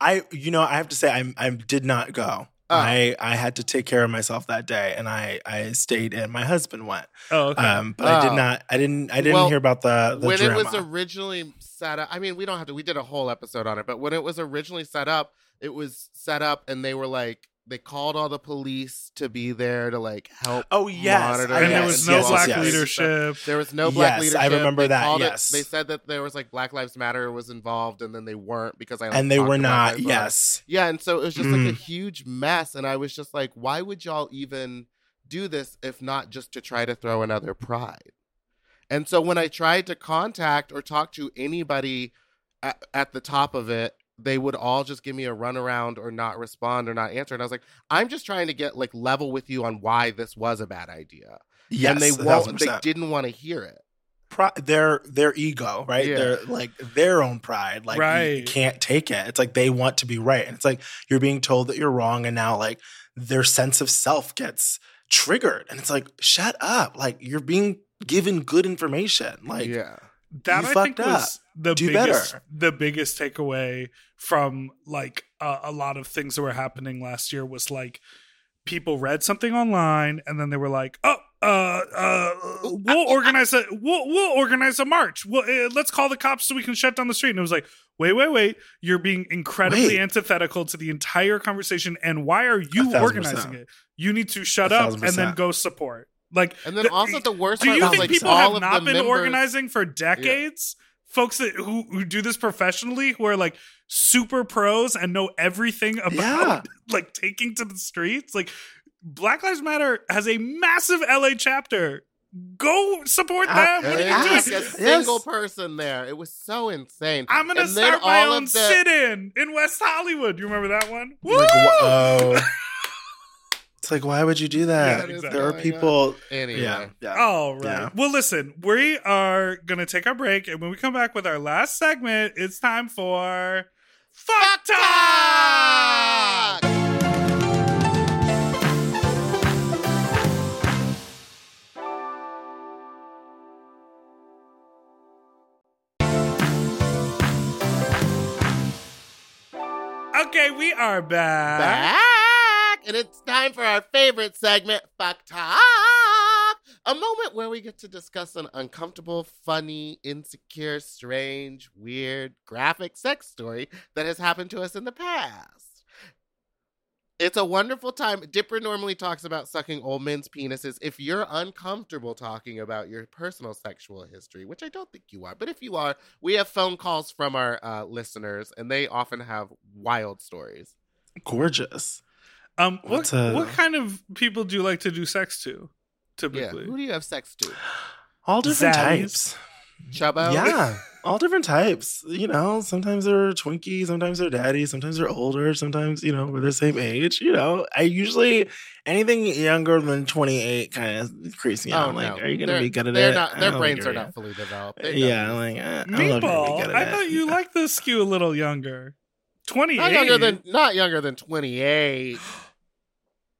I, you know, I have to say, I, I did not go. Oh. I, I had to take care of myself that day, and I, I stayed, and my husband went. Oh, okay. Um, but I did Oh. not, I didn't, I didn't Well, hear about the the when drama. it was originally set up, I mean, we don't have to. We did a whole episode on it, but when it was originally set up, it was set up, and they were like, they called all the police to be there to like help. oh yes, monitor and there was no yes, black yes, yes. leadership. There was no black leadership. Yes, I remember They that, called it- yes. they said that there was like Black Lives Matter was involved, and then they weren't because I like, and they were not. Yes, Yeah, and so it was just like a Mm. huge mess, and I was just like, why would y'all even do this if not just to try to throw another pride? And so when I tried to contact or talk to anybody at, at the top of it, they would all just give me a runaround or not respond or not answer. And I was like, I'm just trying to get like level with you on why this was a bad idea. yes, and they a won't. thousand They didn't want to hear it. Pri- their their ego, right? Yeah. Their like their own pride, like you- you, Right. can't take it. It's like they want to be right, and it's like you're being told that you're wrong, and now like their sense of self gets triggered, and it's like shut up, like you're being given good information, like yeah. That you I think up. was the Do biggest better. the biggest takeaway from like uh, a lot of things that were happening last year was like people read something online and then they were like oh uh uh we'll organize a we'll, we'll organize a march we'll, uh, let's call the cops so we can shut down the street and it was like wait wait wait you're being incredibly Wait. antithetical to the entire conversation and why are you organizing percent. it you need to shut up thousand and then go support like And then the- also the worst do part you think like people have not been members- organizing for decades? Folks that who who do this professionally, who are like super pros and know everything about Yeah. like taking to the streets. Like Black Lives Matter has a massive LA chapter. Go support Uh, them. What And are they you had, doing? like a Yes. single person there. It was so insane. I'm gonna And start my own of the- sit-in in West Hollywood. You remember that one? Woo! like wha- oh. It's like, why would you do that? Yeah, exactly. There are people. Anyway. Yeah, yeah. All right. Yeah. Well, listen, we are going to take our break. And when we come back with our last segment, it's time for Fuck Talk! Okay, we are back. Back! And it's time for our favorite segment, Fuck Talk! A moment where we get to discuss an uncomfortable, funny, insecure, strange, weird, graphic sex story that has happened to us in the past. It's a wonderful time. Dipper normally talks about sucking old men's penises. If you're uncomfortable talking about your personal sexual history, which I don't think you are, but if you are, we have phone calls from our uh, listeners, and they often have wild stories. Gorgeous. Um, what a- what kind of people do you like to do sex to? Yeah. Typically, Who do you have sex to? All different Zaddies. types. Chubbo? Yeah. All different types. You know, sometimes they're Twinkie, sometimes they're daddy, sometimes they're older, sometimes, you know, we're the same age. You know, I usually anything younger than 28 kind of creeps me out. Oh, like, no. are you going to They're- be good at they're it? Not, their brains are not fully developed. gonna- They Yeah, like, uh, I don't know if you're be Meatball, good at I it. thought you liked the skew a little younger. 28. not younger than not younger than 28.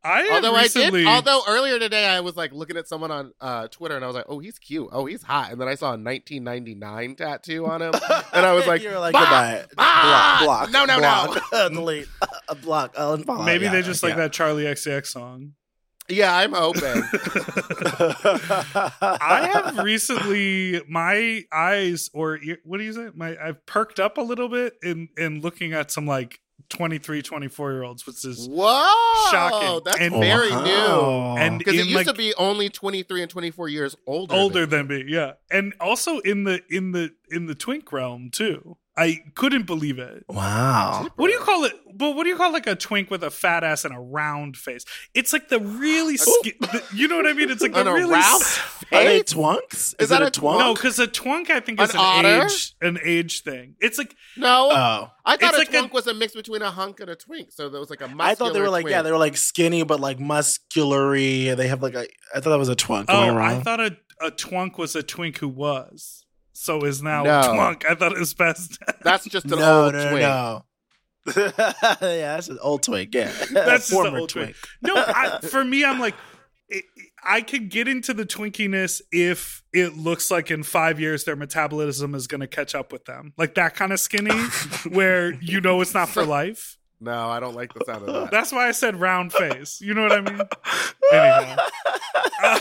I Although recently, I did, although earlier today I was like looking at someone on uh, Twitter and I was like, "Oh, he's cute. Oh, he's hot." And then I saw a 1999 tattoo on him, and I was like, You're like, "Bah! goodbye. Block, block. No, no, no. Delete. A block. Unfollow. maybe Yeah, they just like yeah. that Charli XCX song. "Yeah, I'm hoping." I have recently my eyes or ear, what do you say? My I've perked up a little bit in in looking at some like 23, 24 year olds, which is Whoa, Shocking. That's And- very uh-huh. new. And Because it used like, to be only 23 and 24 years older. older than than me, yeah, and also in the in the in the twink realm too. I couldn't believe it. wow. What do you call it? But what do you call like a twink with a fat ass and a round face? It's like the really, ski- the, you know what I mean? It's like the An really around s- Are they twunks? Is that a a twunk? no, because a twunk I think is An an, otter? age an age thing. It's like No, Oh. I thought It's a like a- twunk was a mix between a hunk and a twink. So there was like a muscular I thought they were like, yeah, they were like skinny, but like musculary. They have like a, I thought that was a twunk. Am oh, I I, wrong? thought a a twunk was a twink who was. So is now No. a twunk. I thought it was best. That's just an no, old no, twink. no. yeah, that's an old twink. Yeah, That's just the former old twink. No, I, for me, I'm like, it, I could get into the twinkiness if it looks like in five years their metabolism is going to catch up with them, like that kind of skinny, where you know it's not for life. No, I don't like the sound of that. That's why I said round face. You know what I mean? Anyhow. Uh,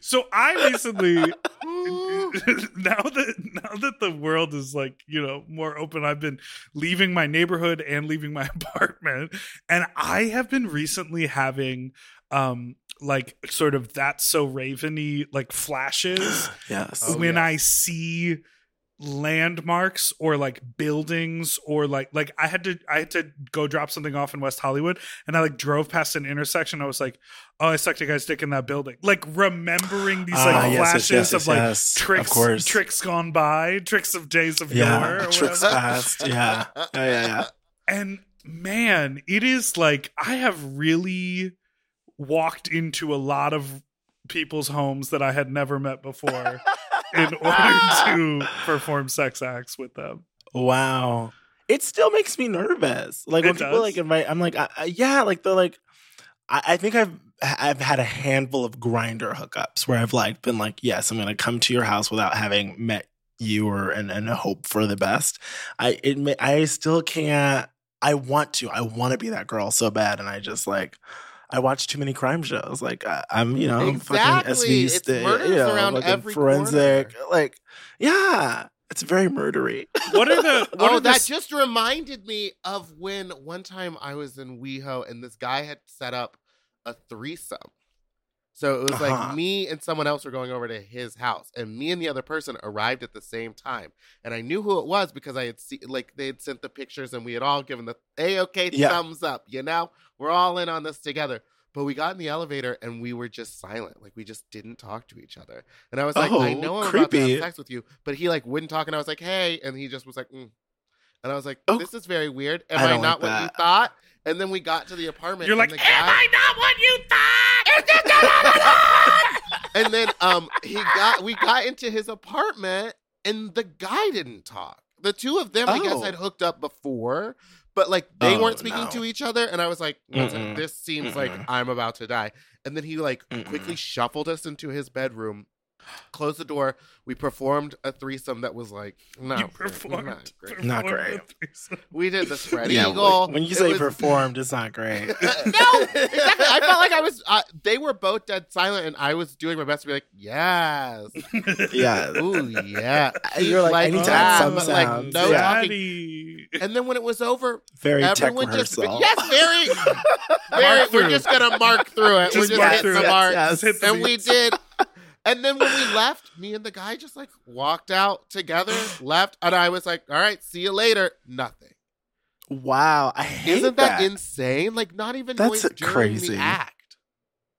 so I recently now that now that the world is like you know more open i've been leaving my neighborhood and leaving my apartment and i have been recently having um like sort of that's so raveny like flashes yes. Oh, when yes. i see landmarks or like buildings or like like i had to i had to go drop something off in west hollywood and i like drove past an intersection i was like oh i sucked a guy's dick in that building like remembering these like Ah, yes, yes, flashes yes, of like yes. tricks Of tricks gone by tricks of days of yore Yeah, or tricks past. Yeah, yeah, yeah. yeah. and man it is like i have really walked into a lot of people's homes that i had never met before in order to perform sex acts with them Wow. It still makes me nervous. Like It when people does? like invite, I'm like, I, I- yeah, like they're like, I, I think I've I've had a handful of grindr hookups where I've like been like, yes, I'm gonna come to your house without having met you or and, and hope for the best. I it may, I still can't. I want to. I want to be that girl so bad, and I just like. I watch too many crime shows. Like I, I'm, you know, fucking Exactly. SV, It's sta- murders you know, around fucking every forensic. corner. Like, yeah, it's very murdery. what are the what oh, are that s- just reminded me of when one time I was in WeHo and this guy had set up a threesome. So it was Uh-huh. like me and someone else were going over to his house, and me and the other person arrived at the same time. And I knew who it was because I had seen, like, they had sent the pictures, and we had all given the a okay Yeah. thumbs up. You know, we're all in on this together. But we got in the elevator and we were just silent, like we just didn't talk to each other. And I was like, I Oh, know I'm about to have sex with you, but he like wouldn't talk, and I was like, hey, and he just was like, mm. and I was like, Oh. this is very weird. Am I I, don't like what you thought? And then we got to the apartment. you're and like the am guy- i not what you thought and then um he got we got into his apartment and the guy didn't talk. The two of them, I guess, Oh. had hooked up before, but like they Oh, weren't speaking no. to each other. And I was like, this seems like Mm-mm. I'm about to die. And then he like quickly Mm-mm. shuffled us into his bedroom, closed the door. We performed a threesome that was like no, you performed, not great. Not great. a threesome. We did the spread Yeah, eagle. when you It say was- performed, it's not great. no, exactly. I felt like I was. Uh, they were both dead silent, and I was doing my best to be like, "Yes, yeah. ooh, yeah." You're like, I need to some like, sounds. no Yeah. talking. And then when it was over, Very tech everyone just yes, very, very. We're just gonna mark through it. Just we're mark just through hitting it. the mark, Yes, hit the and we did. And then when we left, me and the guy just like walked out together, left, and I was like, "All right, see you later." Nothing. Wow, I hate Isn't that, that. insane? Like not even That's crazy. act.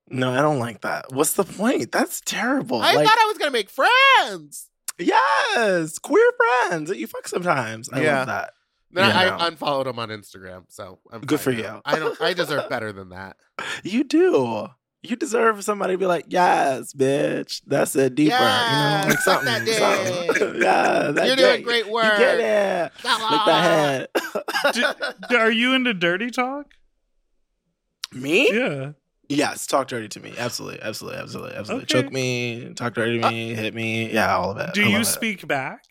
no, I don't like that. What's the point? That's terrible. I like, thought I was gonna make friends. Yes, queer friends that you fuck sometimes. I Yeah. love that. Then Yeah, I no. unfollowed him on Instagram, so I'm Good for now. you. I don't. I deserve better than that. You do. You deserve somebody to be like, yes, bitch. That's it deeper. Yeah, you know, like something. That something. yeah, that You're doing dick. great You work. get it. Lick that head. D- Are you into dirty talk? Me? Yeah. Yes, talk dirty to me. Absolutely, absolutely, absolutely, absolutely. Okay. Choke me, talk dirty to uh, me, hit me. Yeah, all of it. Do you love it. speak back?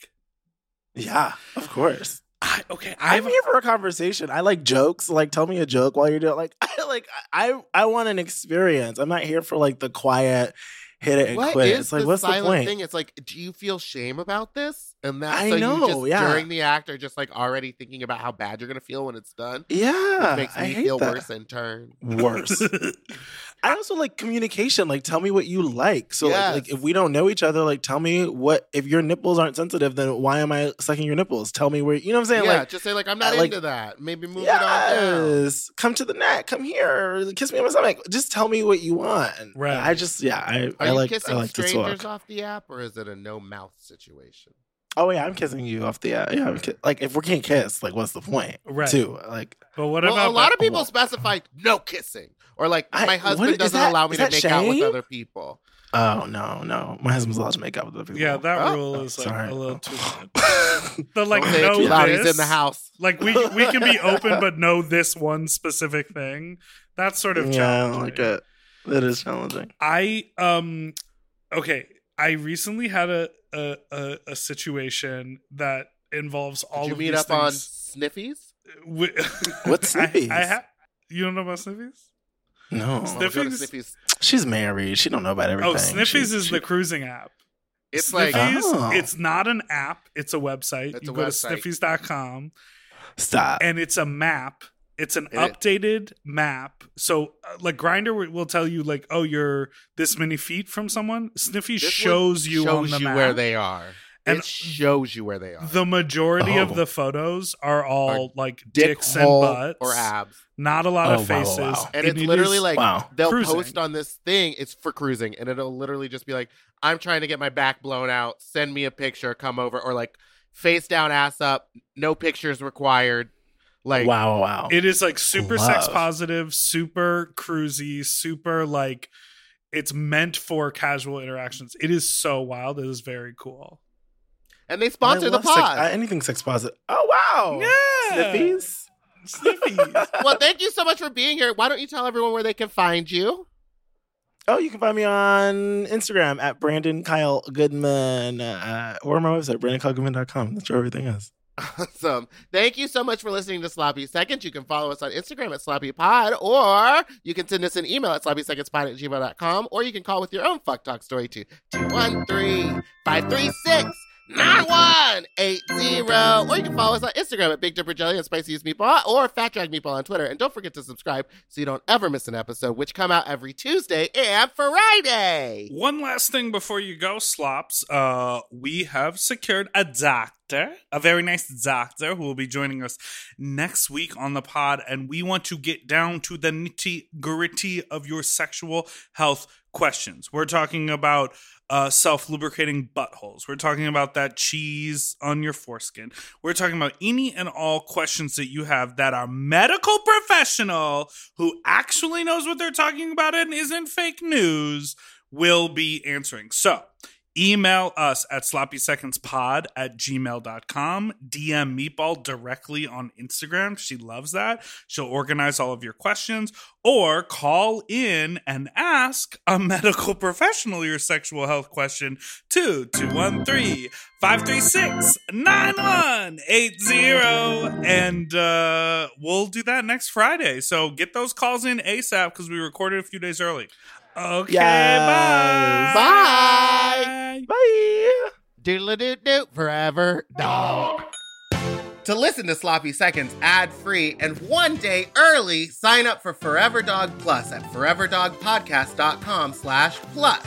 Yeah, of course. I, okay, I'm I've here for a conversation. I like jokes. Like, tell me a joke while you're doing. Like, I like. I I want an experience. I'm not here for like the quiet hit it and What quit. is It's like, the what's the silent point? thing? It's like, do you feel shame about this? And that I so know, you just yeah. during the act are just like already thinking about how bad you're gonna feel when it's done. Yeah, Which makes I me hate feel that. worse in turn. Worse. I also like communication. Like, tell me what you like. So, like, like, if we don't know each other, like, tell me what. If your nipples aren't sensitive, then why am I sucking your nipples? Tell me where. You know what I'm saying? yeah, Like, just say like I'm not I like- into that. Maybe move it on yes, come to the neck. Come here. Kiss me on my stomach. Just tell me what you want. Right. I just, yeah, I, Are I you like, I kissing like strangers off the app, or is it a no mouth situation? Oh yeah, I'm kissing you off the. app. yeah, I'm ki- like if we can't kiss, like what's the point? Right. Too like. But what well, about a lot of people Well- specify no kissing, or like I- my husband is doesn't that- allow me to that make out with other people. Oh no, no, my husband's allowed to make out with other people. Yeah, that Oh, rule is like sorry. a little too. The like Don't no this, He's in the house. Like we we can be open, but know this one specific thing. That's sort of yeah, I like it. That is challenging. I um okay. I recently had a a, a, a situation that involves all Did you of meet these up on things. sniffies? Wi- What's I- Sniffies? I, ha- you don't know about sniffies? No, Oh, go Sniffies? sniffies. she's married. She don't know about everything. Oh, Sniffies She- is she- the cruising app. It's like Oh. it's not an app, it's a website. It's you a go website. to sniffies.com stop. and it's a map. It's an it- updated map. So, uh, like Grindr will tell you, like, oh, you're this many feet from someone. Sniffy this shows you shows on the you map where they are. And it shows you where they are. The majority of Oh. the photos are all like Dick dicks hole and butts or abs. Not a lot Oh, of wow, wow, faces. wow. And it it's literally is- like Wow. they'll Cruising. post on this thing. It's for cruising, and it'll literally just be like, "I'm trying to get my back blown out. Send me a picture. Come over." Or like, face down, ass up. No pictures required. Like, wow, wow, wow. It is like super sex positive, super cruisy, super like it's meant for casual interactions. It is so wild. It is very cool. And they I sponsor the love sex- pod. uh, anything sex positive. Oh wow. Yeah. Sniffies. Sniffies. well, thank you so much for being here. Why don't you tell everyone where they can find you? Oh, you can find me on Instagram at Brandon Kyle Goodman uh, or my website, BrandonKyleGoodman.com. That's where everything is. Awesome. Thank you so much for listening to Sloppy Seconds. You can follow us on Instagram at Sloppy Pod, or you can send us an email at sloppysecondspod at gmail.com, or you can call with your own fuck talk story to 213 536 9180. Or you can follow us on Instagram at Big Dipper Jelly and Spicy Meatball, or Fat Drag Meatball on Twitter. And don't forget to subscribe so you don't ever miss an episode, which come out every Tuesday and Friday. One last thing before you go, Slops. Uh, we have secured a doctor, a very nice doctor who will be joining us next week on the pod, and we want to get down to the nitty gritty of your sexual health questions. We're talking about uh, self lubricating buttholes. We're talking about that cheese on your foreskin. We're talking about any and all questions that you have that our medical professional who actually knows what they're talking about and isn't fake news will be answering. So email us at sloppysecondspod at gmail.com. DM Meatball directly on Instagram. She loves that. She'll organize all of your questions or call in and ask a medical professional your sexual health question to 213 536 9180. And uh, we'll do that next Friday. So get those calls in ASAP because we recorded a few days early. Okay, Yes. bye. Bye. Bye. Doodle doo doo forever dog. To listen to Sloppy Seconds ad free and one day early, sign up for Forever Dog Plus at foreverdogpodcast.com slash plus.